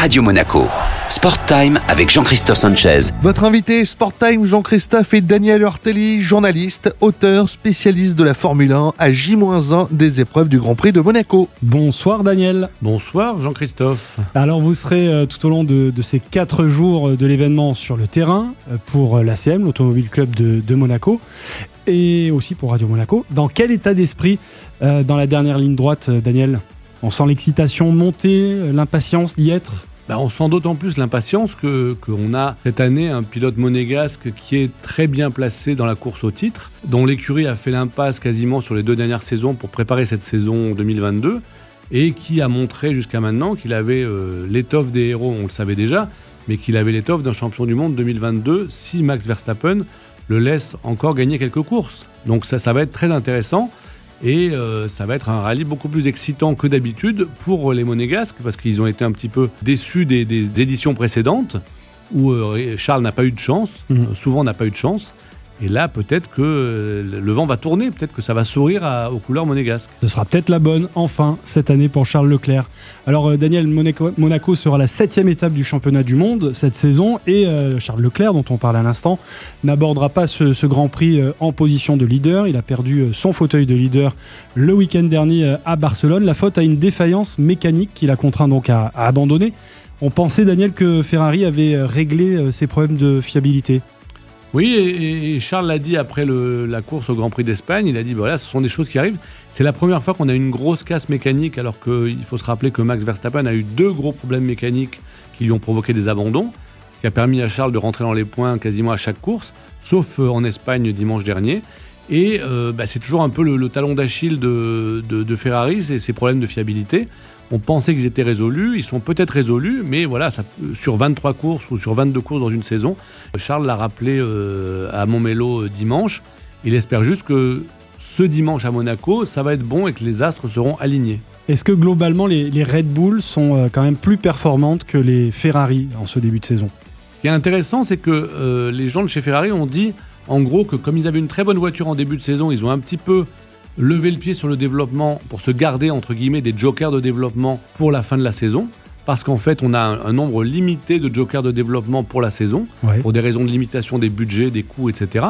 Radio Monaco. Sport Time avec Jean-Christophe Sanchez. Votre invité Sport Time Jean-Christophe et Daniel Ortelli, journaliste, auteur, spécialiste de la Formule 1 à J-1 des épreuves du Grand Prix de Monaco. Bonsoir Daniel. Bonsoir Jean-Christophe. Alors vous serez euh, tout au long de, ces quatre jours de l'événement sur le terrain euh, pour euh, l'ACM, l'Automobile Club de, Monaco, et aussi pour Radio Monaco. Dans quel état d'esprit dans la dernière ligne droite, Daniel? On sent l'excitation monter, l'impatience d'y être? Bah, on sent d'autant plus l'impatience que qu'on a cette année un pilote monégasque qui est très bien placé dans la course au titre, dont l'écurie a fait l'impasse quasiment sur les deux dernières saisons pour préparer cette saison 2022 et qui a montré jusqu'à maintenant qu'il avait euh, l'étoffe des héros, on le savait déjà, mais qu'il avait l'étoffe d'un champion du monde 2022 si Max Verstappen le laisse encore gagner quelques courses. Donc ça, ça va être très intéressant. Et euh, ça va être un rallye beaucoup plus excitant que d'habitude pour les Monégasques parce qu'ils ont été un petit peu déçus des, éditions précédentes où euh, Charles n'a pas eu de chance, mmh. souvent n'a pas eu de chance. Et là, peut-être que euh, le vent va tourner, peut-être que ça va sourire aux couleurs monégasques. Ce sera peut-être la bonne, enfin, cette année pour Charles Leclerc. Alors, euh, Daniel, Monaco, sera la septième étape du championnat du monde cette saison. Et euh, Charles Leclerc, dont on parle à l'instant, n'abordera pas ce, Grand Prix en position de leader. Il a perdu son fauteuil de leader le week-end dernier à Barcelone. La faute à une défaillance mécanique qui l'a contraint donc à abandonner. On pensait, Daniel, que Ferrari avait réglé ses problèmes de fiabilité. Oui, et, Charles l'a dit après la course au Grand Prix d'Espagne. Il a dit voilà, ce sont des choses qui arrivent. C'est la première fois qu'on a une grosse casse mécanique, alors qu'il faut se rappeler que Max Verstappen a eu deux gros problèmes mécaniques qui lui ont provoqué des abandons, ce qui a permis à Charles de rentrer dans les points quasiment à chaque course, sauf euh, en Espagne dimanche dernier. Et euh, bah, c'est toujours un peu le, talon d'Achille de, de, Ferrari, c'est ces problèmes de fiabilité. On pensait qu'ils étaient résolus, ils sont peut-être résolus, mais voilà, ça, sur 23 courses ou sur 22 courses dans une saison, Charles l'a rappelé euh, à Montmélo euh, dimanche. Il espère juste que ce dimanche à Monaco, ça va être bon et que les astres seront alignés. Est-ce que globalement les, Red Bull sont euh, quand même plus performantes que les Ferrari en ce début de saison? Ce qui est intéressant, c'est que les gens de chez Ferrari ont dit en gros que comme ils avaient une très bonne voiture en début de saison, ils ont un petit peu lever le pied sur le développement pour se garder entre guillemets des jokers de développement pour la fin de la saison. Parce qu'en fait, on a un, nombre limité de jokers de développement pour la saison, pour des raisons de limitation des budgets, des coûts, etc.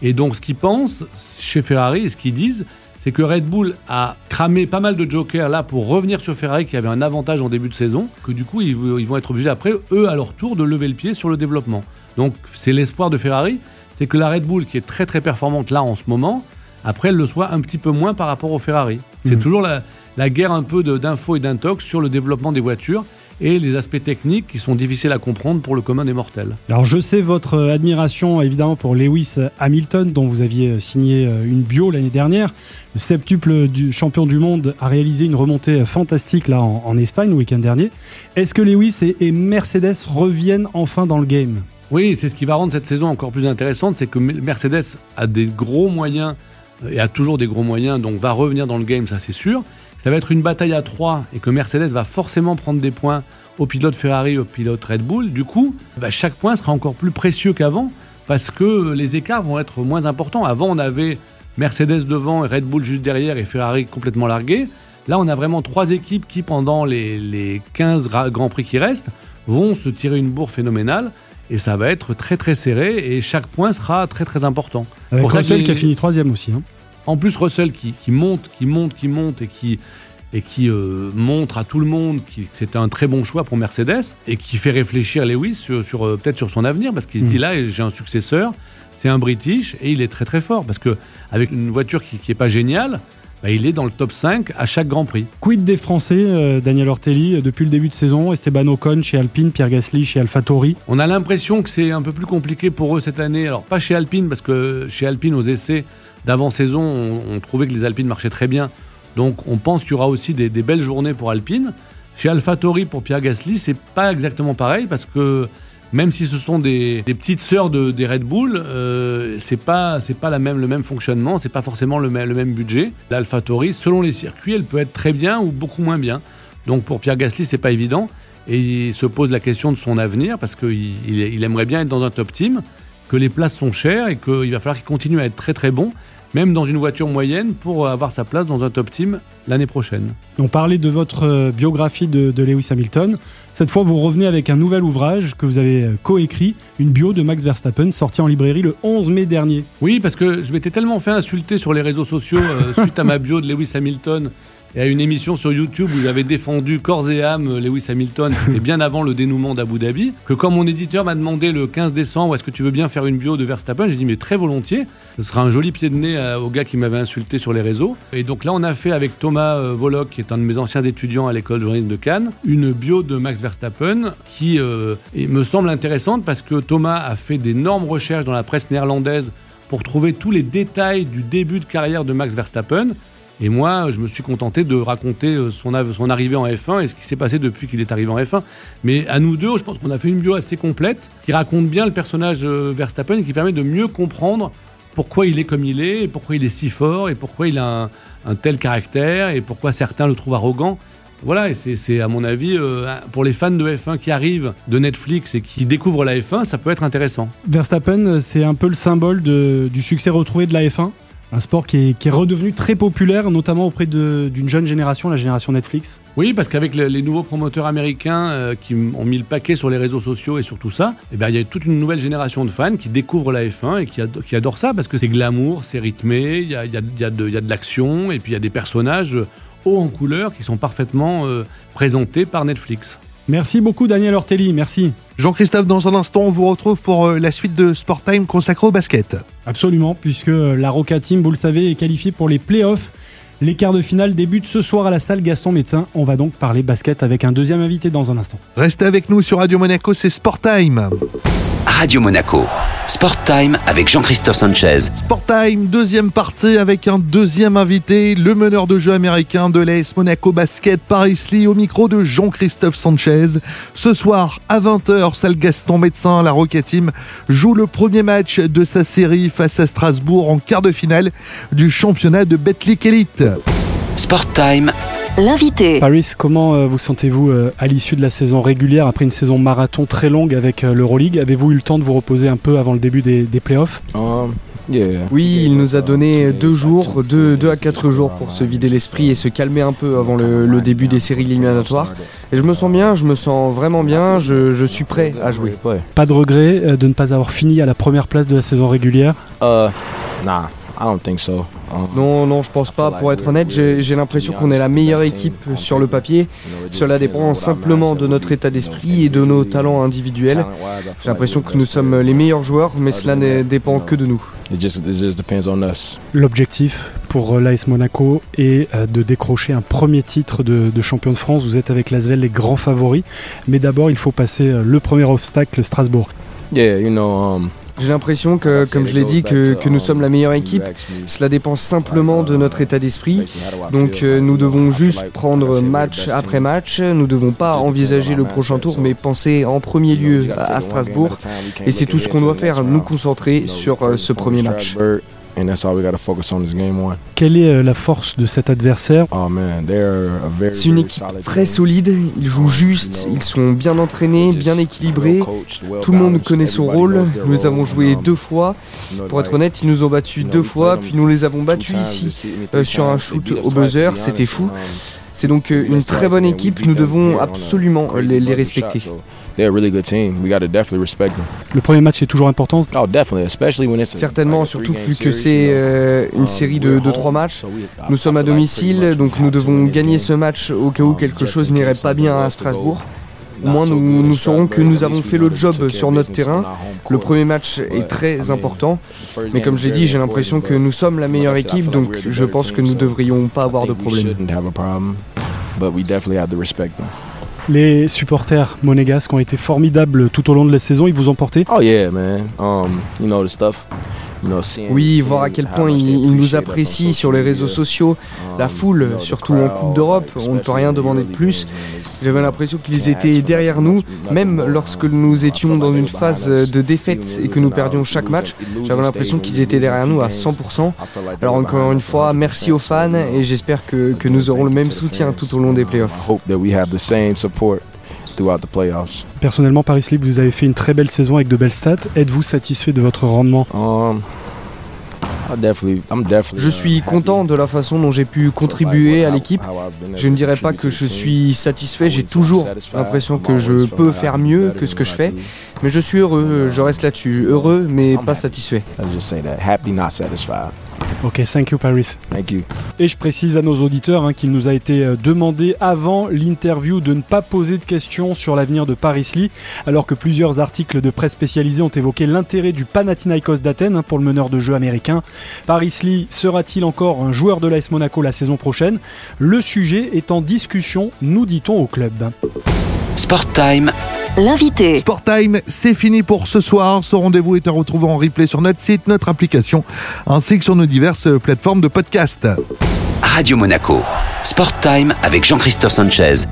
Et donc, ce qu'ils pensent chez Ferrari et ce qu'ils disent, c'est que Red Bull a cramé pas mal de jokers là pour revenir sur Ferrari qui avait un avantage en début de saison, que du coup, ils, ils vont être obligés après, eux, à leur tour, de lever le pied sur le développement. Donc, c'est l'espoir de Ferrari, c'est que la Red Bull, qui est très très performante là en ce moment, après elle le soit un petit peu moins par rapport au Ferrari. C'est mhm. toujours la, guerre un peu d'infos et d'intox sur le développement des voitures et les aspects techniques qui sont difficiles à comprendre pour le commun des mortels. Alors je sais votre admiration évidemment pour Lewis Hamilton dont vous aviez signé euh, une bio l'année dernière. Le septuple du champion du monde a réalisé une remontée fantastique là en, Espagne le week-end dernier. Est-ce que Lewis et Mercedes reviennent enfin dans le game? Oui, c'est ce qui va rendre cette saison encore plus intéressante, c'est que Mercedes a des gros moyens et a toujours des gros moyens, donc va revenir dans le game, ça c'est sûr. Ça va être une bataille à trois et que Mercedes va forcément prendre des points au pilote Ferrari, au pilote Red Bull. Du coup, bah, chaque point sera encore plus précieux qu'avant parce que les écarts vont être moins importants. Avant, on avait Mercedes devant et Red Bull juste derrière et Ferrari complètement largué. Là, on a vraiment trois équipes qui, pendant les, les 15 Grands Prix qui restent, vont se tirer une bourre phénoménale et ça va être très très serré et chaque point sera très très important. Avec Pour Russell qui a fini troisième aussi. Hein. En plus Russell qui, qui, monte, qui monte, qui monte et qui, et qui euh, montre à tout le monde que c'était un très bon choix pour Mercedes et qui fait réfléchir Lewis sur, sur euh, peut-être sur son avenir parce qu'il se dit mm. là j'ai un successeur, c'est un British et il est très très fort parce que avec une voiture qui, qui est pas géniale, bah, il est dans le top 5 à chaque Grand Prix. Quid des Français, euh, Daniel Ortelli, euh, depuis le début de saison? Esteban Ocon chez Alpine, Pierre Gasly chez AlphaTauri On a l'impression que c'est un peu plus compliqué pour eux cette année. Alors, pas chez Alpine, parce que chez Alpine, aux essais d'avant-saison, on, trouvait que les Alpines marchaient très bien. Donc, on pense qu'il y aura aussi des, des belles journées pour Alpine. Chez AlphaTauri, pour Pierre Gasly, c'est pas exactement pareil, parce que même si ce sont des, petites sœurs de, des Red Bull, euh, c'est pas c'est pas même, le même fonctionnement, c'est pas forcément le, même budget. L'AlphaTauri, selon les circuits, elle peut être très bien ou beaucoup moins bien. Donc pour Pierre Gasly, c'est pas évident et il se pose la question de son avenir parce qu'il il, aimerait bien être dans un top team, que les places sont chères et qu'il va falloir qu'il continue à être très très bon. Même dans une voiture moyenne, pour avoir sa place dans un top team l'année prochaine. On parlait de votre euh, biographie de, de, Lewis Hamilton. Cette fois, vous revenez avec un nouvel ouvrage que vous avez euh, coécrit, une bio de Max Verstappen, sortie en librairie le 11 mai dernier. Oui, parce que je m'étais tellement fait insulter sur les réseaux sociaux euh, suite à ma bio de Lewis Hamilton et à une émission sur YouTube où j'avais défendu corps et âme euh, Lewis Hamilton, c'était bien avant le dénouement d'Abu Dhabi, que quand mon éditeur m'a demandé le 15 décembre est-ce que tu veux bien faire une bio de Verstappen, j'ai dit mais très volontiers, ce sera un joli pied de nez euh, au gars qui m'avait insulté sur les réseaux. Et donc là on a fait avec Thomas euh, Voloc, qui est un de mes anciens étudiants à l'école de journalisme de Cannes, une bio de Max Verstappen qui me semble intéressante parce que Thomas a fait d'énormes recherches dans la presse néerlandaise pour trouver tous les détails du début de carrière de Max Verstappen. Et moi, je me suis contenté de raconter euh, son, arrivée en F1 et ce qui s'est passé depuis qu'il est arrivé en F1. Mais à nous deux, je pense qu'on a fait une bio assez complète qui raconte bien le personnage euh, Verstappen et qui permet de mieux comprendre pourquoi il est comme il est, pourquoi il est si fort, et pourquoi il a un, tel caractère, et pourquoi certains le trouvent arrogant. Voilà, et c'est à mon avis, euh, pour les fans de F1 qui arrivent de Netflix et qui découvrent la F1, ça peut être intéressant. Verstappen, c'est un peu le symbole du succès retrouvé de la F1 un sport qui est, redevenu très populaire, notamment auprès d'une jeune génération, la génération Netflix. Oui, parce qu'avec les, nouveaux promoteurs américains euh, qui ont mis le paquet sur les réseaux sociaux et sur tout ça, eh ben, il y a toute une nouvelle génération de fans qui découvrent la F1 et qui, qui adorent ça parce que c'est glamour, c'est rythmé, il y a, de l'action et puis il y a des personnages hauts en couleur qui sont parfaitement euh, présentés par Netflix. Merci beaucoup Daniel Ortelli, merci. Jean-Christophe, dans un instant, on vous retrouve pour euh, la suite de Sport Time consacrée au basket. Absolument, puisque la Roca Team, vous le savez, est qualifiée pour les playoffs. Les quarts de finale débutent ce soir à la salle Gaston Médecin. On va donc parler basket avec un deuxième invité dans un instant. Restez avec nous sur Radio Monaco, c'est Sport Time. Radio Monaco. Sport Time avec Jean-Christophe Sanchez. Sport Time, deuxième partie avec un deuxième invité, le meneur de jeu américain de l'AS Monaco Basket, Paris Lee, au micro de Jean-Christophe Sanchez. Ce soir, à 20h, salle Gaston Médecin, la Rocket Team joue le premier match de sa série face à Strasbourg en quart de finale du championnat de Betclic Elite. Sport Time L'invité. Paris, comment euh, vous sentez-vous euh, à l'issue de la saison régulière après une saison marathon très longue avec euh, l'Euroleague? Avez-vous eu le temps de vous reposer un peu avant le début des, des playoffs? Um, Oui, il nous a donné deux jours, deux, deux à quatre jours pour se vider l'esprit et se calmer un peu avant le, début des séries éliminatoires. Et je me sens bien, je me sens vraiment bien, je, je suis prêt à jouer. Pas de regret de ne pas avoir fini à la première place de la saison régulière? Uh, nah. Non, non, je pense pas. Pour être honnête, j'ai l'impression qu'on est la meilleure équipe sur le papier. Cela dépend simplement de notre état d'esprit et de nos talents individuels. J'ai l'impression que nous sommes les meilleurs joueurs, mais cela ne dépend que de nous. L'objectif pour euh, l'AS Monaco est euh, de décrocher un premier titre de, champion de France. Vous êtes avec l'Asvel les grands favoris, mais d'abord il faut passer euh, le premier obstacle, Strasbourg. Yeah, you know, um, j'ai l'impression que, comme je l'ai dit, que, nous sommes la meilleure équipe. Cela dépend simplement de notre état d'esprit. Donc euh, nous devons juste prendre match après match. Nous ne devons pas envisager le prochain tour, mais penser en premier lieu à Strasbourg. Et c'est tout ce qu'on doit faire, nous concentrer sur euh, ce premier match. Quelle est euh, la force de cet adversaire? Oh, C'est une équipe très solide, ils jouent juste, ils sont bien entraînés, bien équilibrés, tout le monde connaît son rôle, nous les avons joués deux fois, pour être honnête ils nous ont battus deux fois, puis nous les avons battus ici euh, sur un shoot au buzzer, c'était fou. C'est donc euh, une très bonne équipe, nous devons absolument les, les respecter. Le premier match est toujours important. Oh, Certainement, surtout vu que c'est euh, une um, série de 2-3 matchs. Nous sommes à domicile, donc nous devons gagner ce match au cas où um, quelque chose n'irait pas bien à Strasbourg. Au moins, nous, nous saurons que nous avons fait le job sur notre terrain. Le premier match est très important. Mais comme je l'ai dit, j'ai l'impression que nous sommes la meilleure équipe, donc je pense que nous ne devrions pas avoir de problème. Les supporters monégasques ont été formidables tout au long de la saison. Ils vous ont porté? Oh yeah, man. Um, you know the stuff. Oui, voir à quel point ils, nous apprécient sur les réseaux sociaux. La foule, surtout en Coupe d'Europe, on ne peut rien demander de plus. J'avais l'impression qu'ils étaient derrière nous, même lorsque nous étions dans une phase de défaite et que nous perdions chaque match. J'avais l'impression qu'ils étaient derrière nous à 100%. Alors encore une fois, merci aux fans et j'espère que, que nous aurons le même soutien tout au long des playoffs. Personnellement, Paris League, vous avez fait une très belle saison avec de belles stats. Êtes-vous satisfait de votre rendement? Um, Je suis content de la façon dont j'ai pu contribuer à l'équipe. Je ne dirais pas que je suis satisfait, j'ai toujours l'impression que je peux faire mieux que ce que je fais, mais je suis heureux, je reste là-dessus, heureux mais pas satisfait. Ok, thank you Paris. Thank you. Et je précise à nos auditeurs hein, qu'il nous a été euh, demandé avant l'interview de ne pas poser de questions sur l'avenir de Paris Lee, alors que plusieurs articles de presse spécialisés ont évoqué l'intérêt du Panathinaikos d'Athènes hein, pour le meneur de jeu américain. Paris Lee sera-t-il encore un joueur de l'AS Monaco la saison prochaine? Le sujet est en discussion, nous dit-on au club. Sport Time L'invité. Sport Time, c'est fini pour ce soir. Ce rendez-vous est à retrouver en replay sur notre site, notre application, ainsi que sur nos diverses plateformes de podcast. Radio Monaco. Sport Time avec Jean-Christophe Sanchez